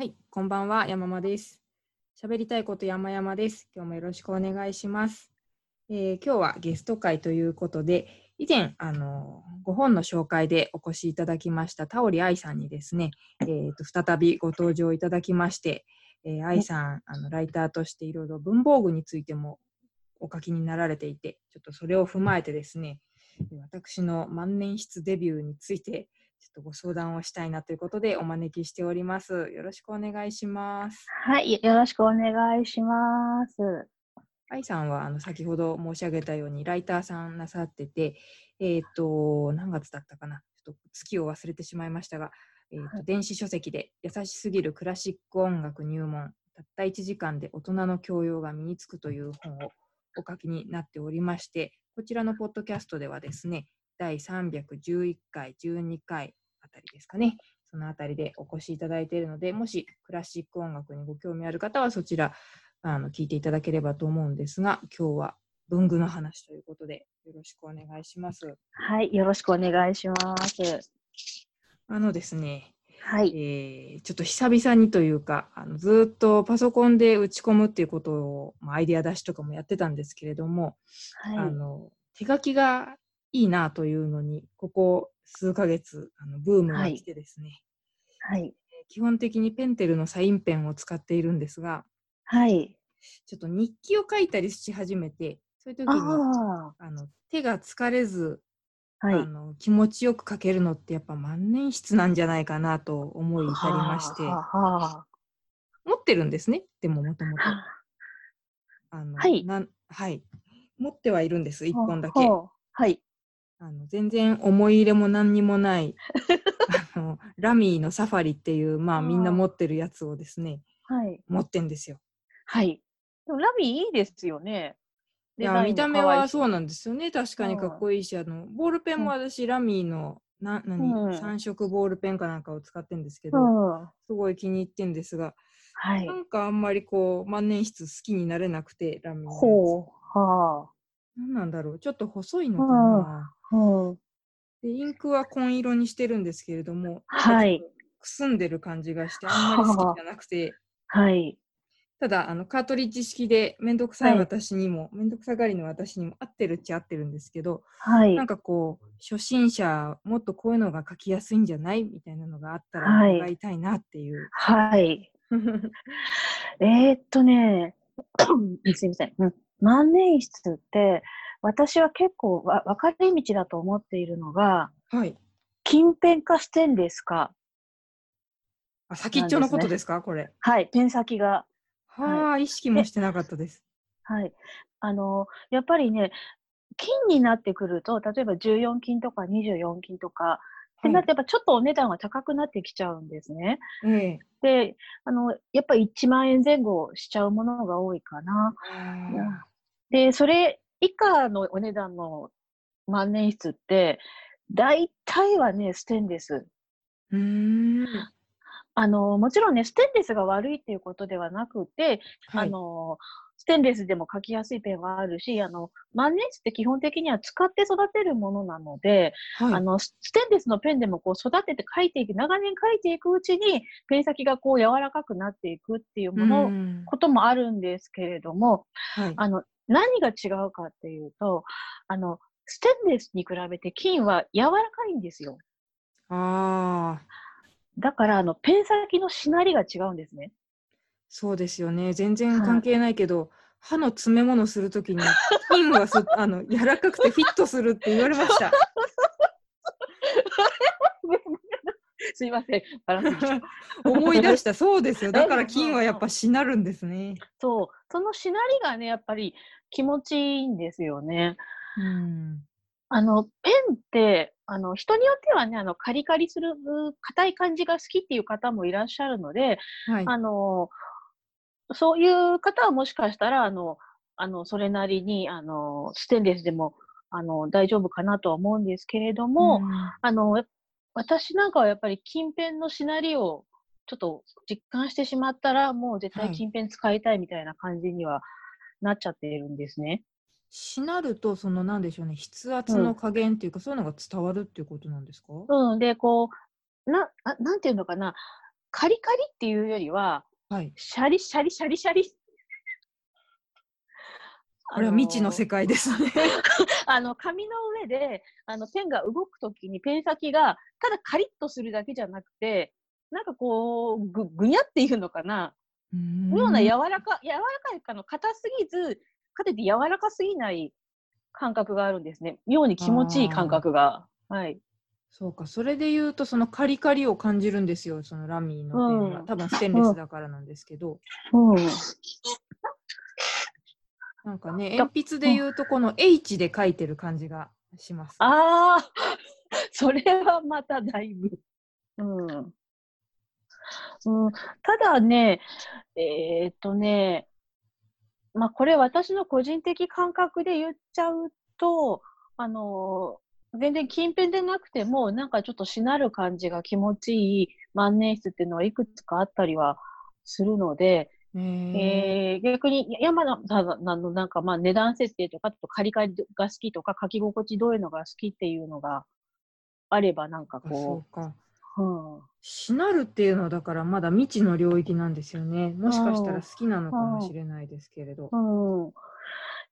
はい、こんばんは、山間です。喋りたいこと山々です。今日もよろしくお願いします。えー今日はゲスト会ということで、以前、あの、ご本の紹介でお越しいただきましたタオリ愛さんにですね、えーと再びご登場いただきまして、えー愛さん、あの、ライターとしていろいろ文房具についてもお書きになられていて、ちょっとそれを踏まえてですね、私の万年筆デビューについて、ちょっとご相談をしたいなということでお招きしております。よろしくお願いします。はい、よろしくお願いします。愛さんはあの先ほど申し上げたようにライターさんなさってて、えっ、と、何月だったかなちょっと月を忘れてしまいましたが、えーとはい電子書籍で優しすぎるクラシック音楽入門、たった1時間で大人の教養が身につくという本をお書きになっておりまして、こちらのポッドキャストではですね、第311回、12回あたりですかね、そのあたりでお越しいただいているので、もしクラシック音楽にご興味ある方はそちらあの聞いていただければと思うんですが、今日は文具の話ということで、よろしくお願いします。はい、よろしくお願いします。あのですね、はい、えーちょっと久々にというか、あのずーっとパソコンで打ち込むっていうことを、まあ、アイデア出しとかもやってたんですけれども、あはい、の手書きがいいなというのに、ここ数ヶ月、あのブームが来てですね、はい、基本的にペンテルのサインペンを使っているんですが、はい。ちょっと日記を書いたりし始めて、そういう時にああの手が疲れず、あ、はい。あの気持ちよく書けるのってやっぱ万年筆なんじゃないかなと思い至りまして、はあは持ってるんですね、でももともとあ。はあのはいなんはい。持ってはいるんです、あ1本だけ。はあはい、あの全然思い入れも何にもない あのラミーのサファリっていう、まあみんな持ってるやつをですね、はい、持ってんですよ。はい。でもラビーいいですよね。いや見た目はそうう。なんですよね。確かにかっこいいし、あのボールペンも私、ラミーのな何、うん3色ボールペンかなんかを使ってるんですけど、うん。すごい気に入ってんですが、はいな。んかあんまりこう万年筆好きになれなくて、ラミーほう。は何なんだろうちょっと細いのかな、あ。うん。でインクは紺色にしてるんですけれども、はい。くすんでる感じがしてあんまり好きじゃなくて、はい。ただあのカートリッジ式でめんどくさいはい私にも、めんどくさがりの私にも合ってるっちゃ合ってるんですけど、はいなん。かこう初心者もっとこういうのが書きやすいんじゃないみたいなのがあったらはい伺いたいなっていう。はい。えーっとね、すいません。うん万年筆って、私は結構わ分かれ道だと思っているのが、はい。金ペンかステンレスか。あ先っちょのことですか？これ。はい、ペン先が。はあ、意識もしてなかったです。はい。あの、やっぱりね、金になってくると、例えば14金とか24金とか、ってなってやっぱちょっとお値段が高くなってきちゃうんですね。ええで、あの、やっぱり1万円前後しちゃうものが多いかな。あで、それ以下のお値段の万年筆って、大体はね、ステンレス。ーうーん。あの、もちろんね、ステンレスが悪いっていうことではなくて、はいあの、ステンレスでも書きやすいペンはあるし、あの、万年筆って基本的には使って育てるものなので、はい。あの、スステンレスのペンでもこう育てて書いていく、長年書いていくうちに、ペン先がこう柔らかくなっていくっていうもの、うんこともあるんですけれども、はい。あの、何が違うかっていうと、あの、ステンレスに比べて金は柔らかいんですよ。ああ、だから、あの、ペン先のしなりが違うんですね。そうですよね。全然はい関係ないけど、歯の詰め物するときに、金はす あの柔らかくてフィットするって言われました。すいません。思い出した、そうですよ。だから金はやっぱしなるんですね。そう。そのしなりがね、やっぱり気持ちいいんですよね。うん。あの、ペンって、あの、人によってはね、あの、カリカリする、う硬い感じが好きっていう方もいらっしゃるので、はい。あの、そういう方はもしかしたら、あの、あの、それなりに、あの、ステンレスでも、あの、大丈夫かなとは思うんですけれども、あの、や私なんかはやっぱり金ペンのしなりをちょっと実感してしまったら、もう絶はい対金ペン使いたいみたいな感じにはなっちゃっているんですね。しなると、そのなんでしょうね、筆圧の加減っていうか、そういうのが伝わるっていうことなんですか？うん。で、こう、な、あなんていうのかな。カリカリっていうよりは、はい。シャリシャリシャリシャリ。これは未知の世界ですね。あの紙の上であのペンが動くときにペン先がただカリッとするだけじゃなくて、なんかこうぐぐにゃっていうのかな、妙な柔らか柔らかいかの硬すぎずかといって柔らかすぎない感覚があるんですね。妙に気持ちいい感覚が。はい。そうか、それで言うと、そのカリカリを感じるんですよ、そのラミーのペンは。うん多分ステンレスだからなんですけど、うん。なんかね、鉛筆で言うと、この H で書いてる感じがします。ああ、それはまただいぶ。うん。うん、ただね、えーっとね、まあこれ私の個人的感覚で言っちゃうと、あの全然近辺でなくても、なんかちょっとしなる感じが気持ちいい万年筆っていうのはいくつかあったりはするので、えーえー逆に山田さんのなんかまあ値段設定とか、あとカリカリが好きとか、書き心地どういうのが好きっていうのがあれば、なんかこうか。う、うん、しなるっていうのはだからまだ未知の領域なんですよね。もしかしたら好きなのかもしれないですけれど。うん。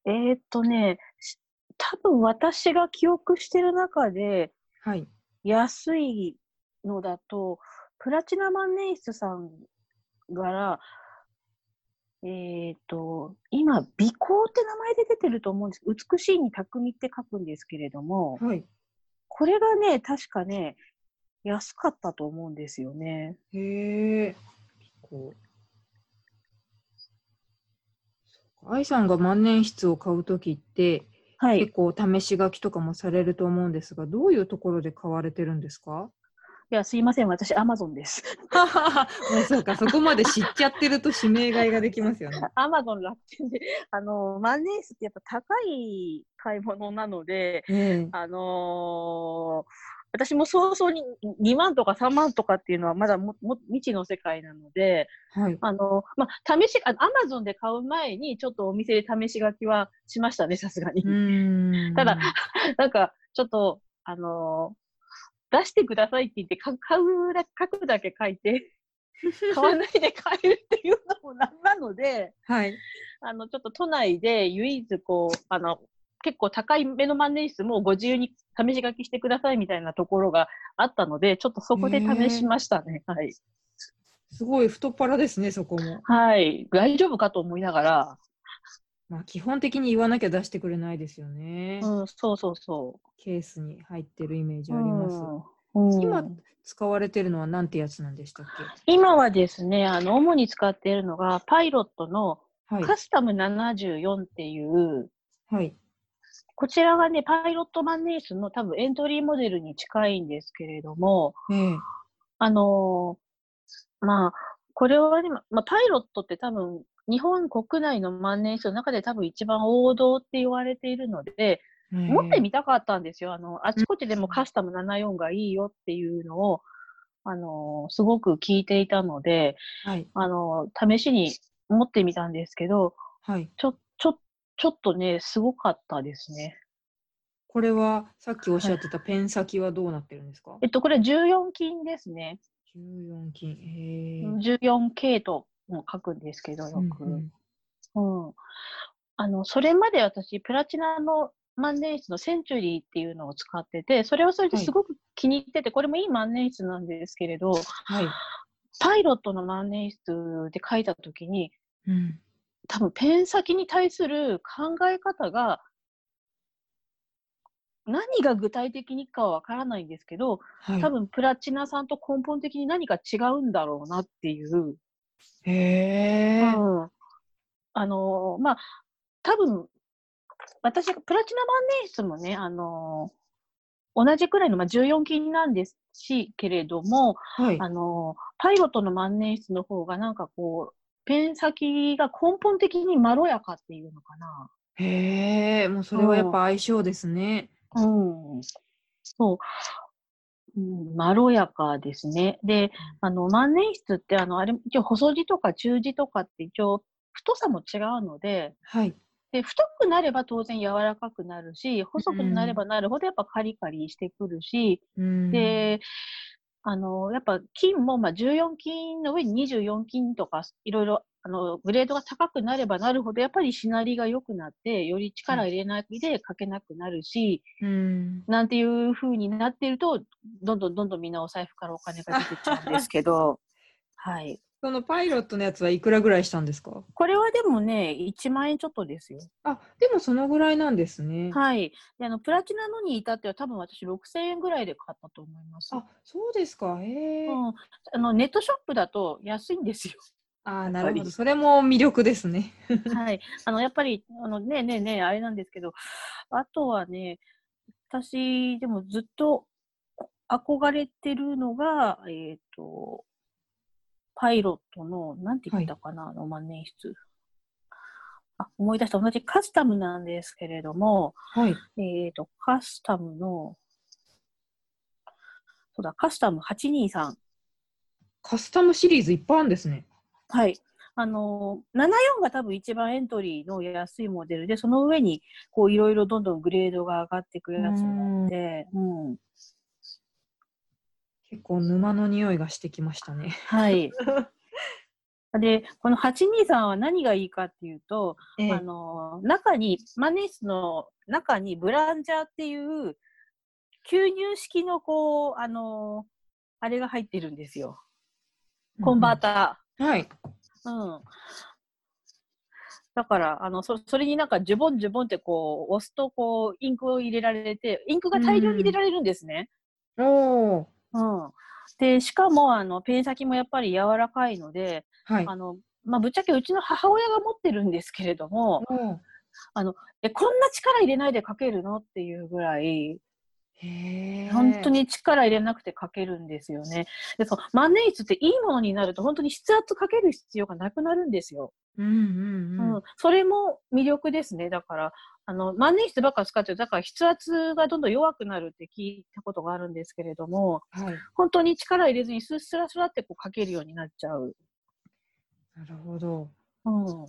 えーっとね、し多分私が記憶してる中ではい。安いのだと、プラチナ万年筆さんから、えーっと、今、美行って名前で出てると思うんです。美しいに匠って書くんですけれども、はい。これがね、確かね、安かったと思うんですよね。へえ。愛さんが万年筆を買うときって、はい結。構試し書きとかもされると思うんですが、どういうところで買われてるんですか？いや、すいません。私、アマゾンです。もうそうか、そこまで知っちゃってると指名買いができますよね。アマゾン楽天で、あの、万年筆ってやっぱ高い買い物なので、ええあのー私も早々に2万とか3万とかっていうのはまだもも未知の世界なので、はい。あの、まあ、試し、あアマゾンで買う前にちょっとお店で試し書きはしましたね、さすがに。ただ、なんか、ちょっと、あのー出してくださいって言って、か買うだ書くだけ書いて、買わないで買えるっていうのもなんなので、はい。あの、ちょっと都内で唯一こう、あの、結構高い目の万年筆もご自由に試し書きしてくださいみたいなところがあったので、ちょっとそこで試しましたね。はい。すごい太っ腹ですね、そこも。はい。大丈夫かと思いながら、まあ、基本的に言わなきゃ出してくれないですよね。うん、そうそうそケースに入ってるイメージう。あります。うん今使われてるのはなんてやつなんでしたっ今はですね、あの、主に使っているのが、パイロットのけはい。カスタム74っていう、はい。こちらがね、パイロット万年筆の多分エントリーモデルに近いんですけれども、ええあのーまあ、これはね、まあ、パイロットって多分、日本国内の万年筆の中で多分一番王道って言われているので、持ってみたかったんですよ。あの、あちこちでもカスタム74がいいよっていうのを、あのーすごく聞いていたので、はい。あのー試しに持ってみたんですけど、はい。ちょ、ちょ、ちょっとね、すごかったですね。これはさっきおっしゃってたペン先はどうなってるんですか？えっと、これ14金ですね。?14 金。へえ。14K とも書くんですけど、よく。うんうんうん。あの、それまで私、プラチナの万年筆のセンチュリーっていうのを使ってて、それはそれですごく気に入ってて、これもいい万年筆なんですけれど、はい。パイロットの万年筆で書いたときに、うん。多分ペン先に対する考え方が、何が具体的にかはわからないんですけど、はい。多分プラチナさんと根本的に何か違うんだろうなっていう、へえ。うんあのーまあ、多分、私が、プラチナ万年筆もね、あのー同じくらいの、まあ、14金なんですし、けれども、はい。あのーパイロットの万年筆の方がなんかこう、ペン先が根本的にまろやかっていうのかな。へえ。もうそれはやっぱ相性ですね。うん。そう。うん、まろやかですね。で、あの、万年筆って、あの、あれ、一応細字とか中字とかって一応太さも違うので、はい。で、太くなれば当然柔らかくなるし、細くなればなるほどやっぱカリカリしてくるし、うん。で、あの、やっぱ金も、まあ、14金の上に24金とか、いろいろ、あの、グレードが高くなればなるほど、やっぱりしなりが良くなって、より力入れないで書けなくなるし、うん。なんていう風になっていると、どんどんどんどんみんなお財布からお金が出てっちゃうんですけど、はい。そのパイロットのやつはいくらぐらいしたんですか？これはでもね、1万円ちょっとですよ。あ、でもそのぐらいなんですね。はい。で、あの、プラチナのに至っては多分私6000円ぐらいで買ったと思います。あ、そうですか。へえ。うん。あの、ネットショップだと安いんですよ。あー、やっぱりなるほど。それも魅力ですね。はい。あの、やっぱり、あの、ねえねえねえ、あれなんですけど、あとはね、私、でもずっと憧れてるのが、えっ、と、パイロットの、なんて言ったかな、あの万年筆。あ、思い出した。同じカスタムなんですけれども、はい。えっ、と、カスタムの、そうだ、カスタム823。カスタムシリーズいっぱいあるんですね。はい。あのー、74が多分一番エントリーの安いモデルで、その上に、こう、いろいろどんどんグレードが上がっていくやつなんで、うん。結構沼の匂いがしてきましたね。はい。で、この823は何がいいかっていうと、ええあのー、中に、マネースの中にブランジャーっていう、吸入式のこう、あのー、あれが入ってるんですよ。コンバーター。ー。はい。うん。だから、あの、そそれになんか、ジュボンジュボンってこう、押すとこう、インクを入れられて、インクが大量に入れられるんですね。おー。うん。で、しかも、あの、ペン先もやっぱり柔らかいので、はい。あの、まあ、ぶっちゃけうちの母親が持ってるんですけれども、おーえ、こんな力入れないで書けるの？っていうぐらい。本当。に力入れなくて書けるんですよね。で、そう、万年筆っていいものになると本当に筆圧かける必要がなくなるんですよ。うんうんうん。うん、それも魅力ですね。だから、あの、万年筆ばっか使ってるだから筆圧がどんどん弱くなるって聞いたことがあるんですけれども、はい。本当に力入れずにススラスラってこう書けるようになっちゃう。なるほど。うん。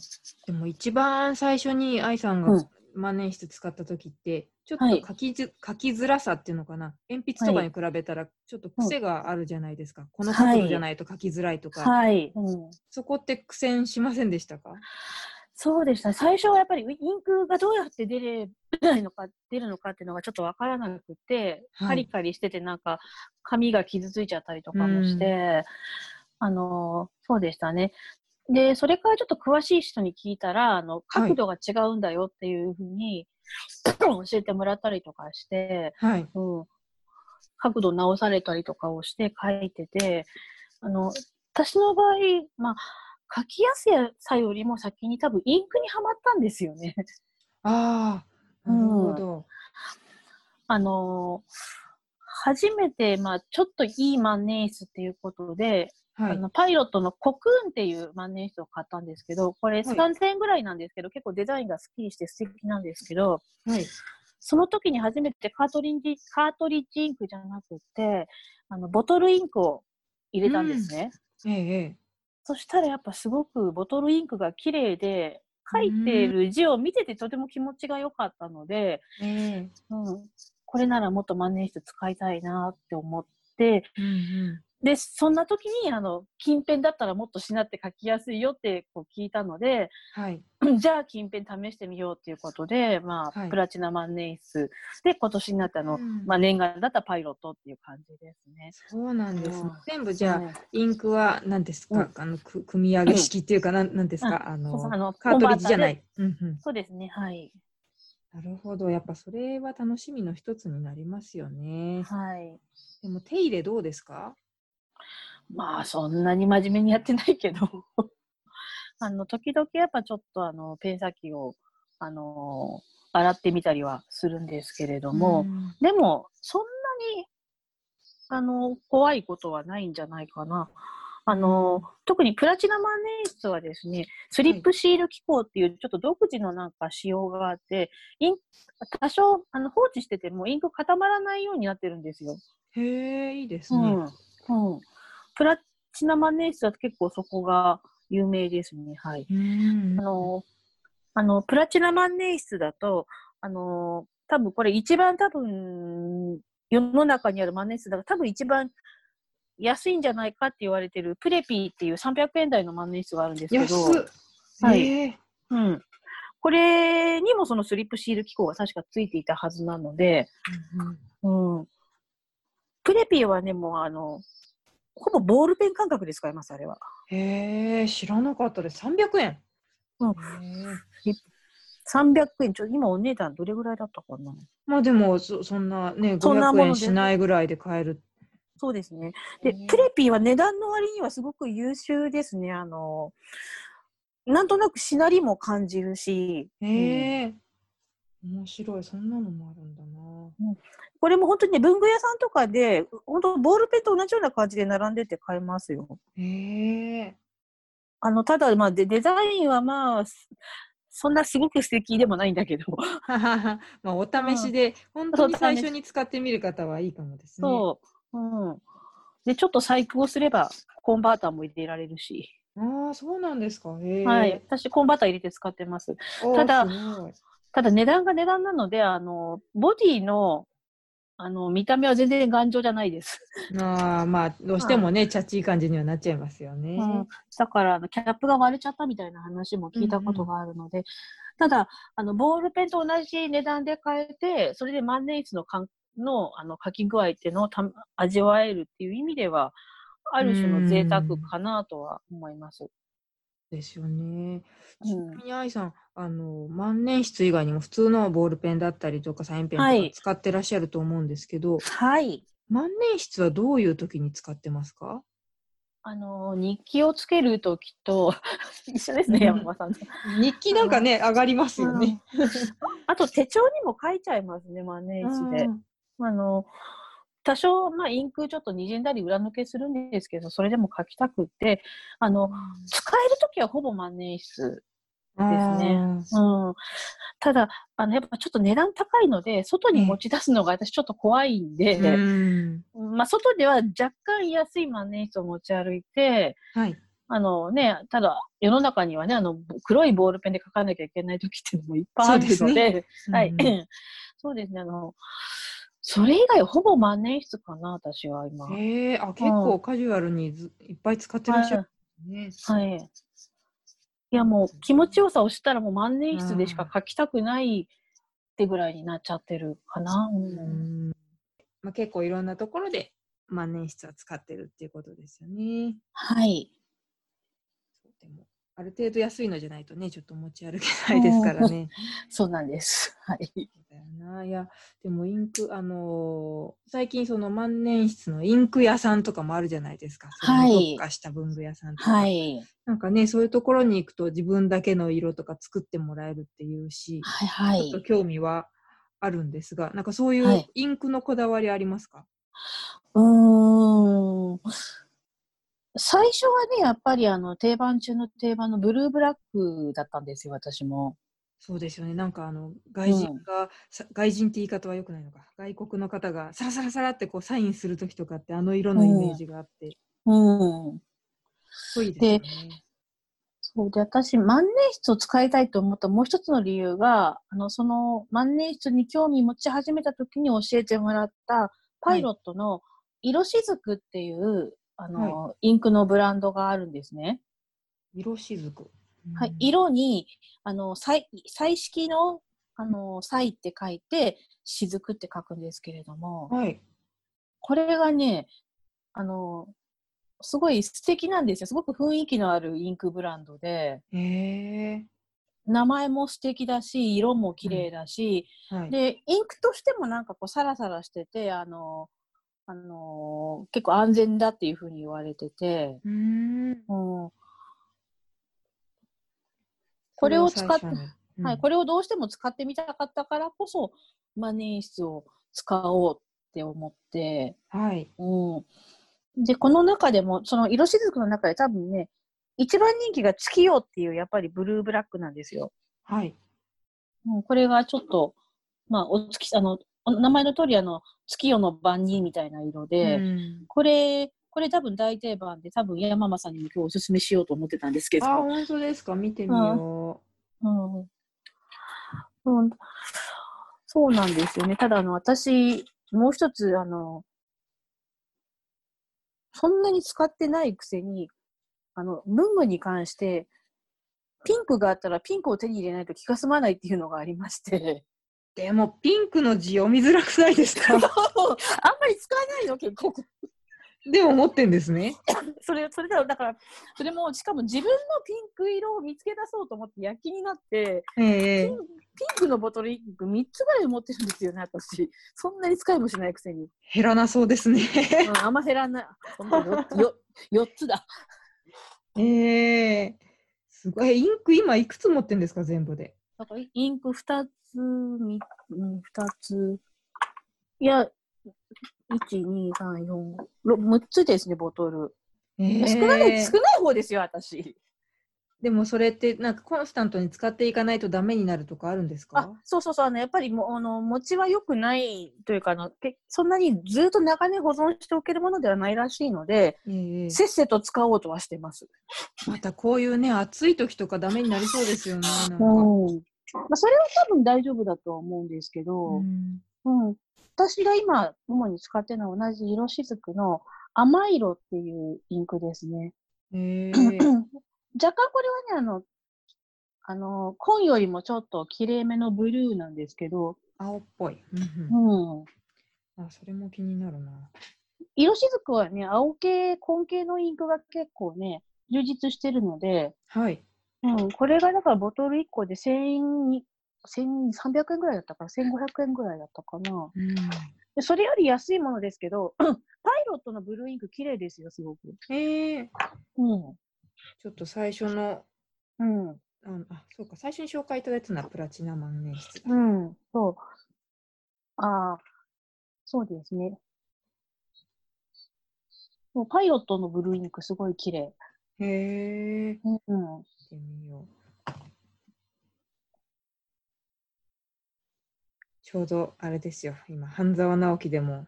でも一番最初に愛さんがうん万年筆使った時って、ちょっはい。と書きず、書きづらさっていうのかな。鉛筆とかに比べたらちょっと癖があるじゃないですか、この角度じゃないと書きづらいとか、はい。うん。そこって苦戦しませんでしたか？そうでした。最初はやっぱりインクがどうやって出れないのか、出るのかっていうのがちょっとわからなくて、はい。カリカリしててなんか紙が傷ついちゃったりとかもして、あの、そうでしたね。で、それからちょっと詳しい人に聞いたら、あの、角度が違うんだよっていうふうに、教えてもらったりとかして、はい。うん、角度直されたりとかをして書いてて、あの、私の場合、まあ、書きやすさよりも先に多分インクにはまったんですよね。ああ、なるほど。あの初めて、まあ、ちょっといい万年筆っていうことで、はい。あのパイロットのコクーンっていう万年筆を買ったんですけど、これはい3000円ぐらいなんですけど、結構デザインがスッキリして素敵なんですけど、はい。その時に初めてカートリッジ、カートリッジインクじゃなくて、あの、ボトルインクを入れたんですね。えええそしたらやっぱすごくボトルインクが綺麗で、書いている字を見ててとても気持ちが良かったので、えええうん、これならもっと万年筆使いたいなって思って、うんうん。で、そんな時に、あの、近辺だったらもっとしなって書きやすいよってこう聞いたので、はい。じゃあ近辺試してみようっていうことで、まあ、はいプラチナ万年筆で今年になったの、うんまあ念願だったパイロットっていう感じですね。そうなんです。全部じゃあ、うんインクは何ですか、うんあのく組み上げ式っていうか、なんなんですか、うそうあののカートリッジじゃない。うんうん。そうですね、はい。なるほど。やっぱそれは楽しみの一つになりますよね。はい。でも手入れどうですか？まあ、そんなに真面目にやってないけど、あの、時々やっぱちょっとあの、ペン先を、あの洗ってみたりはするんですけれども、うんでも、そんなに、あの、怖いことはないんじゃないかな。あの、特にプラチナ万年筆はですね、スリップシール機構っていうちょっと独自のなんか仕様があって、イン多少あの放置しててもインク固まらないようになってるんですよ。へえ、いいですね。うん。うん。プラチナ万年筆だと結構そこが有名ですね。はい。うんあの、あの、プラチナ万年筆だと、あの、多分これ一番多分、世の中にある万年筆だから多分一番安いんじゃないかって言われてるプレピーっていう300円台の万年筆があるんですけど、はいえーうん。これにもそのスリップシール機構が確かついていたはずなので、うん。プレピーはね、もうあの、ほぼボールペン感覚で使えます、あれは。へえ、知らなかったです。300円。うんへー300円、ちょ今お値段どれぐらいだったかなまあでもそ、そんなね、500そんなもので円しないぐらいで買える。そうですね。でへー、プレピーは値段の割にはすごく優秀ですね。あの、なんとなくしなりも感じるし、うんへえ、面白い。そんなのもあるんだな。これも本当にね、文具屋さんとかで、本当ボールペンと同じような感じで並んでて買えますよ。へえ。あの、ただ、まあ、でデザインはまあ、すそんなすごく素敵でもないんだけど、まあ、お試しで、本当に最初に使ってみる方はいいかもですね。そう、うん。で、ちょっと細工をすれば、コンバーターも入れられるし、ああ、そうなんですか。はい。私、コンバーター入れて使ってます。ただただ、値段が値段なので、あの、ボディの、あの、見た目は全然頑丈じゃないです。ああ、まあ、どうしてもね、チャッチい感じにはなっちゃいますよね。うん、だからあの、キャップが割れちゃったみたいな話も聞いたことがあるので、ただ、あの、ボールペンと同じ値段で買えて、それで万年筆のかんのあの書き具合っていうのをた味わえるっていう意味では、ある種の贅沢かなとは思います。ですよね。うんちなみに愛さん、あの万年筆以外にも普通のボールペンだったりとかサインペンとかはい使ってらっしゃると思うんですけど、はい。万年筆はどういう時に使ってますか？あの、日記をつけるとき と、一緒ですね、うん山間さんと。日記なんかね上がりますよね。あと手帳にも書いちゃいますね、万年筆で。あの、多少、まあ、インクちょっと滲んだり裏抜けするんですけど、それでも書きたくって、あの、使えるときはほぼ万年筆。あですねうん。ただ、あの、やっぱちょっと値段高いので、外に持ち出すのが私ちょっと怖いんで、ーうんまあ、外では若干安い万年筆を持ち歩いて、はい。あのね、ただ、世の中にはね、あの、黒いボールペンで書かなきゃいけない時っていうのもいっぱいあるので、はい。うんうんそうですね、あの、それ以外ほぼ万年筆かな、私は今。え、あ結構カジュアルにずいっぱい使ってらっしゃるんですね。はい。いや、もう気持ちよさをしたらもう万年筆でしか書きたくないってぐらいになっちゃってるかな。ううんんまあ、結構いろんなところで万年筆は使ってるっていうことですよね。はい。でもある程度安いのじゃないとね、ちょっと持ち歩けないですからね。そうなんです。はい。だよな。いや、でもインク、あのー最近その万年筆のインク屋さんとかもあるじゃないですか。はいに特化した文具屋さんとか。はい。なんかね、そういうところに行くと自分だけの色とか作ってもらえるっていうし、はい。はいちょっと。興味はあるんですが、なんかそういはいうインクのこだわりありますか、うーん。最初はね、やっぱりあの、定番中の定番のブルーブラックだったんですよ、私も。そうですよね。なんかあの外人が、さ外人って言い方は良くないのか。外国の方がサラサラサラってこうサインするときとかってあの色のイメージがあって、うん。かっこいいですよね。そうで、私、万年筆を使いたいと思ったもう一つの理由が、あの、その万年筆に興味持ち始めた時に教えてもらったパイロットの色しずくっていう、あの、インクのブランドがあるんですね。色しずく。はいうん。色に、あの、彩、彩色の、あの、彩って書いて、雫って書くんですけれども、はい。これがね、あの、すごい素敵なんですよ。すごく雰囲気のあるインクブランドで。名前も素敵だし、色も綺麗だし、はい。で、インクとしてもなんかこうサラサラしてて、あの、あの結構安全だっていうふうに言われてて、うーん。うん、これを使っそれを最初にはい、これをどうしても使ってみたかったからこそ、万年筆を使おうって思って、うんはい。うん。で、この中でも、その色しずくの中で多分ね、一番人気が月夜っていうやっぱりブルーブラックなんですよ。はい。うん、これがちょっと、まあ、お月、あの、お名前の通りあの、月夜の万人みたいな色で、うんこれ、これ多分大定番で、多分山マさんにも今日おすすめしようと思ってたんですけど。あ、本当ですか？見てみようん。うん、そうなんですよね。ただ、あの、私、もう一つ、あの、そんなに使ってないくせに、あの、文具に関して、ピンクがあったらピンクを手に入れないと気が済まないっていうのがありまして。でも、ピンクの字読みづらくないですか？あんまり使わないの結構。でも持ってんですね。それ、それだ、だから、それも、しかも自分のピンク色を見つけ出そうと思って躍起になって、ええピンピンクのボトルインク3つぐらい持ってるんですよね、私。そんなに使いもしないくせに。減らなそうですね。うん、あんま減らない。そんなよよ4つだ。ええすごい。えインク今いくつ持ってんですか、全部で？だからインク2つ、みうん、2つ。いや、1、2、3、4、6つですね、ボトル。ええ少ない、少ない方ですよ、私。でもそれってなんかコンスタントに使っていかないとダメになるとかあるんですあか、そうそうそう、あの、やっぱりもう、あの、餅は良くないというか、あの、けそんなにずっと長年保存しておけるものではないらしいので、ええせっせと使おうとはしてます。またこういうね、暑い時とかダメになりそうですよね。なんかうん。まあ、それは多分大丈夫だとは思うんですけど、うんうん。私が今、主に使ってるのは同じ色しずくの甘い色っていうインクですね。ええ 若干これはね、あの、あの、紺よりもちょっと綺麗めのブルーなんですけど、青っぽい。うん。あ、それも気になるな。色しずくはね、青系、紺系のインクが結構ね、充実してるので、はい。うん、これがだからボトル1個で1000円に、1300円ぐらいだったかな、1500円ぐらいだったかな？うん、でそれより安いものですけど、パイロットのブルーインク綺麗ですよ、すごく。ええうん。ちょっと最初の、うん。あのあ、そうか、最初に紹介いただいたのはプラチナ万年筆だ。うん。そう。ああ、そうですね。もうパイロットのブルーインクすごい綺麗。へえ、見うん。てみよう。ちょうどあれですよ、今、半沢直樹でも、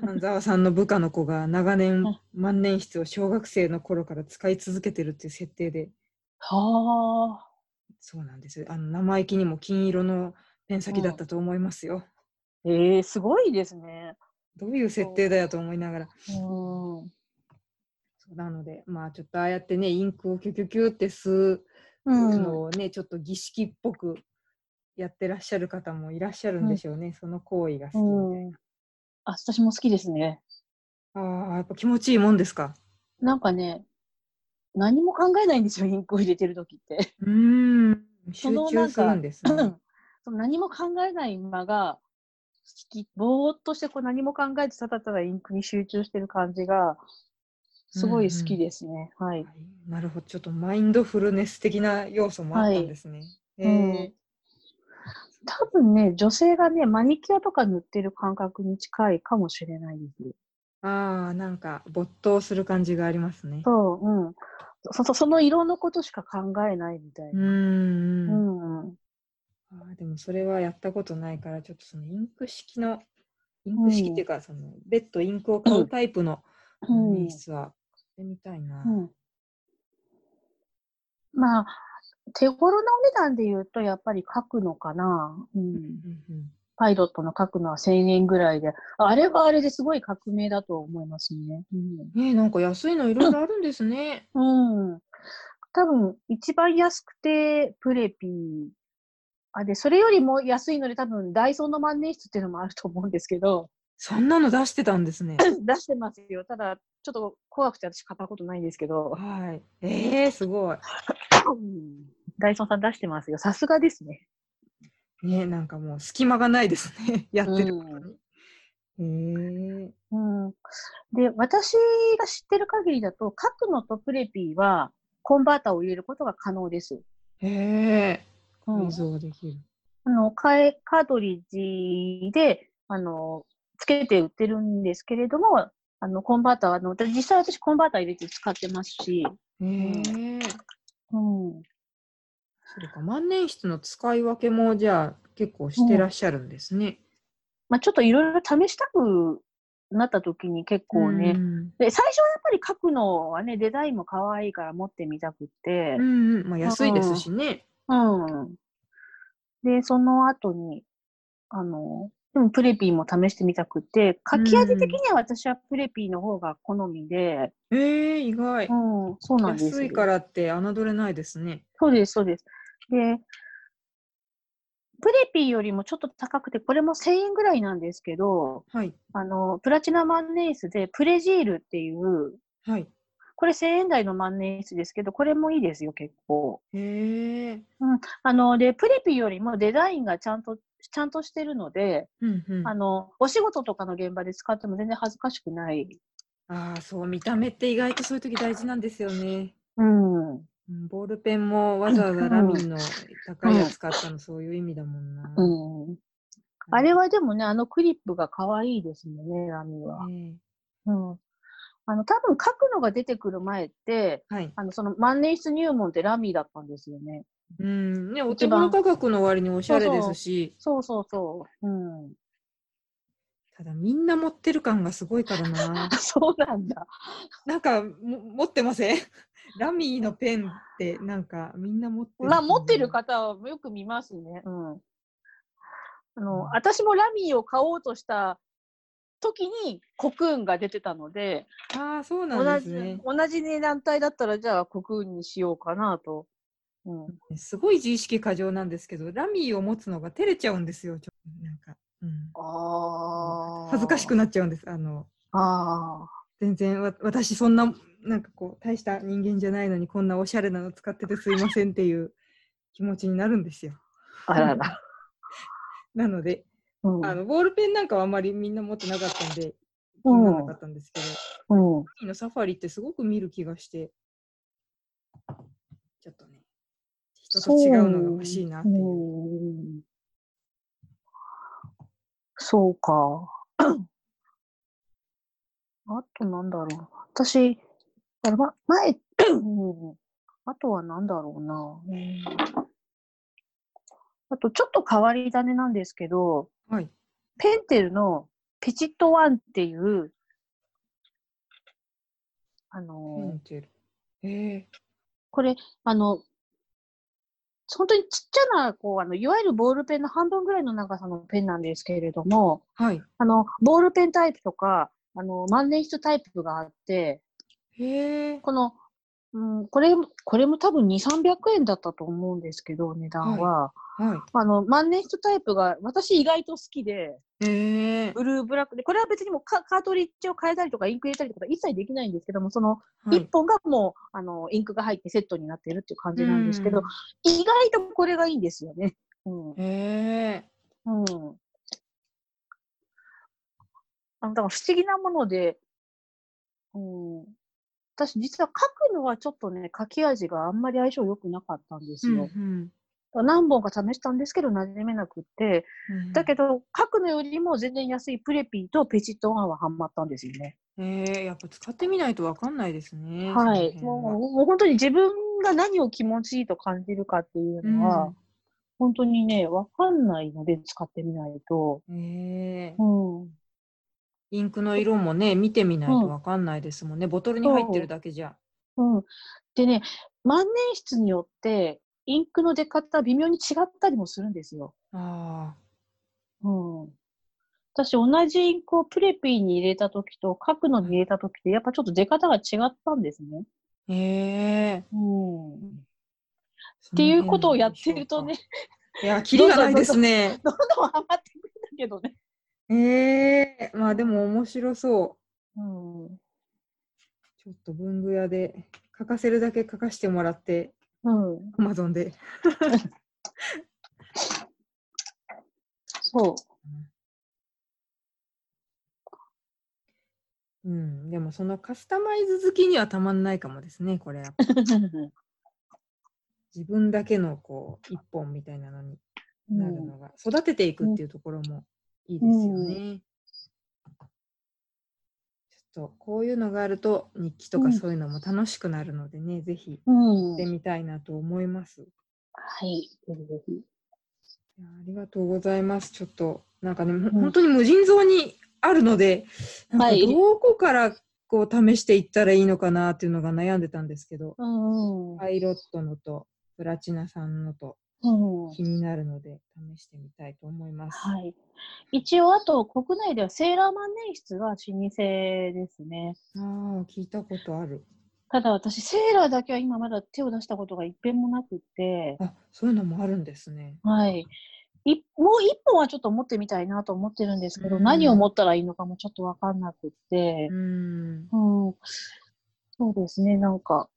半沢さんの部下の子が長年万年筆を小学生の頃から使い続けてるっていう設定で、はあ。そうなんです。あの生意気にも金色のペン先だったと思いますよ。ええすごいですね。どういう設定だよと思いながら。うん。そうなので、まあちょっとああやってね、インクをキュキュキュって吸ううん。のをね、ちょっと儀式っぽくやってらっしゃる方もいらっしゃるんでしょうね、その行為が好きみたいうん。あ、私も好きですね。な。ああ、やっぱ気持ちいいもんですか？なんかね、何も考えないんですよ、インクを入れてるときって。うーん、集その中するんですね。その何も考えない間が好き、ぼーっとしてこう何も考えずただただインクに集中してる感じが、すごい好きですね。はい。はいなるほど、ちょっとマインドフルネス的な要素もあったんですね。へうんえ多分ね、女性がね、マニキュアとか塗ってる感覚に近いかもしれないです。ああ、なんか没頭する感じがありますね。そう、うん。そそその色のことしか考えないみたいうな。うん。うんあーでもそれはやったことないから、ちょっとそのインク式の、インク式っていうか、その別途インクを買うタイプのうん万年筆は買ってみたいな。うんまあ、手頃なお値段で言うと、やっぱり書くのかな。うん。うんうんパイロットの書くのは1000円ぐらいで、あれはあれですごい革命だと思いますね。うんねえなんか安いのいろいろあるんですね。うん。うん。多分、一番安くて、プレピー。あ、で、それよりも安いので、多分、ダイソーの万年筆っていうのもあると思うんですけど、そんなの出してたんですね。出してますよ。ただ、ちょっと怖くて私買ったことないんですけど、はい。ええすごい。うんダイソーさん出してますよ。さすがですね。ねえなんかもう隙間がないですね。やってることうに。へえうん。で、私が知ってる限りだと、書くのとプレピーは、コンバータを入れることが可能です。へえうんできる。あの、カエカートリッジで、あの、つけて売ってるんですけれども、あの、コンバーターは、あの、実際私コンバーター入れて使ってますし、へえうん。そうか。万年筆の使い分けもじゃあ結構してらっしゃるんですね。まあちょっといろいろ試したくなった時に結構ね、うんで、最初はやっぱり書くのはね、デザインも可愛いから持ってみたくってう、んうん。まあ安いですしね。うん。で、その後に、あの、でもプレピーも試してみたくて、かき味的には私はプレピーの方が好みで、えー、意外。うん、そうなんですよ。安いからって侮れないですね。そうです、そうです。で、プレピーよりもちょっと高くて、これも1000円ぐらいなんですけど、はい。あの、プラチナ万年筆でプレジールっていう、はい。これ1000円台の万年筆ですけど、これもいいですよ、結構。へえ。あの、で、プレピーよりもデザインがちゃんと、ちゃんとしてるので、うんうん。あの、お仕事とかの現場で使っても全然恥ずかしくない。ああ、そう、見た目って意外とそういう時大事なんですよね。うん。うんボールペンもわざわざラミーの高いやつ買ったの、そういう意味だもんな。うん。あれはでもね、あのクリップが可愛いですもんね、ラミは。ねうん。あの、多分書くのが出てくる前って、はい。あの、その万年筆入門ってラミだったんですよね。うん。ね、お手頃価格の割におしゃれですし、そうそうそう。うん。ただみんな持ってる感がすごいからな。そうなんだ。なんかも持ってません？ラミーのペンってなんかみんな持ってる。まあ、持ってる。方はよく見ますね。うん。あの、うん私もラミーを買おうとした時にコクーンが出てたので、ああ、そうなんですね。同じ値段帯だったら、じゃあコクーンにしようかなと。うん。すごい自意識過剰なんですけど、ラミーを持つのが照れちゃうんですよ。うん、ああ。恥ずかしくなっちゃうんです。あのああ。全然わ私そんななんかこう大した人間じゃないのにこんなおしゃれなの使っててすいませんっていう気持ちになるんですよ。あらら。なので、うん。あのボールペンなんかはあんまりみんな持ってなかったんで気うんにならなかったんですけど、うん。のサファリってすごく見る気がして、ちょっとね、人と違うのが欲しいなっていう。うんそうか。あとなんだろう。私、あま、前、うんあとはなんだろうな。うんあと、ちょっと変わり種なんですけど、はい。ペンテルのペチットワンっていう、あペのン、テル。へえ。これ、あの、本当にちっちゃな、こう、あの、いわゆるボールペンの半分ぐらいの長さのペンなんですけれども、はい。あの、ボールペンタイプとか、あの、万年筆タイプがあって。この、うん、これ、これも多分2、300円だったと思うんですけど、値段は。はあの、万年筆タイプが私意外と好きで。ブルー、ブラックで、これは別にもうカカートリッジを変えたりとか、インク入れたりとか一切できないんですけども、そのはい1本がもう、あの、インクが入ってセットになっているっていう感じなんですけど、意外とこれがいいんですよね。うん。うん。へえ。うん。あの、だから不思議なもので、うん。私実は書くのはちょっとね、書き味があんまり相性良くなかったんですよ。うん何本か試したんですけど、馴染めなくって。うんだけど、書くのよりも全然安いプレピーとペチットワンはハマったんですよね。へえ、やっぱ使ってみないとわかんないですね。はい。もうもう本当に自分が何を気持ちいいと感じるかっていうのは、本当にね、わかんないので使ってみないと。え。うん。インクの色もね、見てみないとわかんないですもんね。ボトルに入ってるだけじゃ。うん。でね、万年筆によって、インクの出方微妙に違ったりもするんですよ。あうん。私、同じインクをプレピーに入れたときと書くのに入れたときって、やっぱちょっと出方が違ったんですね。あ。へえ。うん。っっていうことをやってるとね、。いや、キリがないですね。どんどんハマってくるんだけどね。ええまあでも面白そう。うん。ちょっと文具屋で書かせるだけ書かしてもらって、うん。アマゾンで。そう。うん、でもそのカスタマイズ好きにはたまんないかもですね、これ。自分だけのこう一本みたいなのになるのが、育てていくっていうところもいいですよね。ちょっとこういうのがあると日記とうんかそういうのも楽しくなるのでね、ぜひうん。してみたいなと思います。いはい。ぜひぜひ。やありがとうございます。ちょっとなんかね、ほん本当に無尽蔵にあるので、どこからこう試していったらいいのかなっていうのが悩んでたんですけど、うんうん。パイロットのとプラチナさんのとうん気になるので試してみたいと思います。はい。一応、あと、国内ではセーラー万年筆が老舗ですね。ああ、聞いたことある。ただ私、セーラーだけは今まだ手を出したことが一遍もなくって、あ、そういうのもあるんですね。はい。いもう一本はちょっと持ってみたいなと思ってるんですけど、うん何を持ったらいいのかもちょっとわかんなくってう、ん。うん、そうですね、なんか、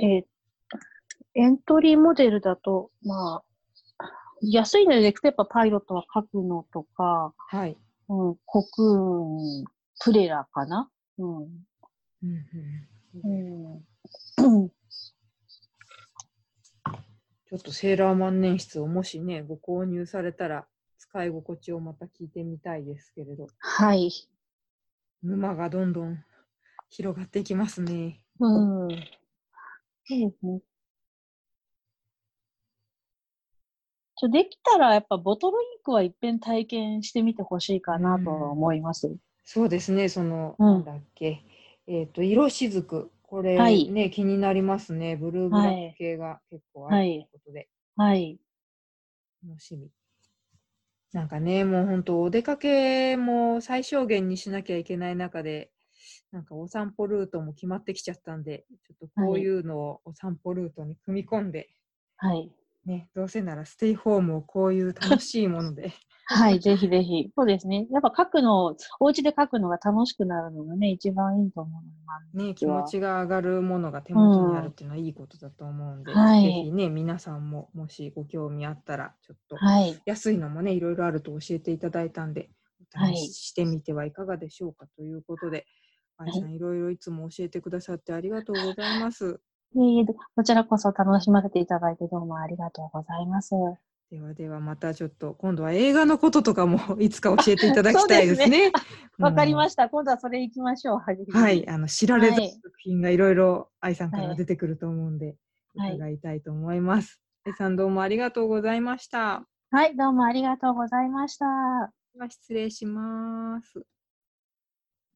えーエントリーモデルだと、まあ、安いのでいくとやっぱパイロットは書くのとか、はい。うん、コクーン、プレラかな？うん。うんううんん。ちょっとセーラー万年筆をもしね、ご購入されたら、使い心地をまた聞いてみたいですけれど、はい。沼がどんどん広がっていきますね。うん。そうですね。ちょできたらやっぱボトルインクは一遍体験してみてほしいかなとは思います。そうですね、その、うんなんだっけ、えっ、と、色しずく。これはいね、気になりますね。ブルーブラック系が結構あるということで、はい。楽しみ。なんかね、もう本当、お出かけも最小限にしなきゃいけない中で、なんかお散歩ルートも決まってきちゃったんで、ちょっとこういうのをお散歩ルートに組み込んで、はい。ね、どうせならステイホームをこういう楽しいもので、はい、ぜひぜひ。そうですね。やっぱ書くの、お家で書くのが楽しくなるのがね、一番いいと思うのでね、気持ちが上がるものが手元にあるっていうのはいいことだと思うんで、はいぜひね、皆さんももしご興味あったら、ちょっとはい。安いのもね、いろいろあると教えていただいたんで、お試ししてみてはいかがでしょうかということで、愛さん、いろいろいつも教えてくださってありがとうございます。いえいえこちらこそ楽しませていただいてどうもありがとうございます。ではではまたちょっと今度は映画のこととかも いつか教えていただきたいですね。わかりましした。今度はそれ行きましょう。はい。た。はい、あの知られざるはい作品がいろいろ愛さんからはい出てくると思うんで、はい伺いたいと思います。愛さんどうもありがとうございました。はい、どうもありがとうございました。では失礼します。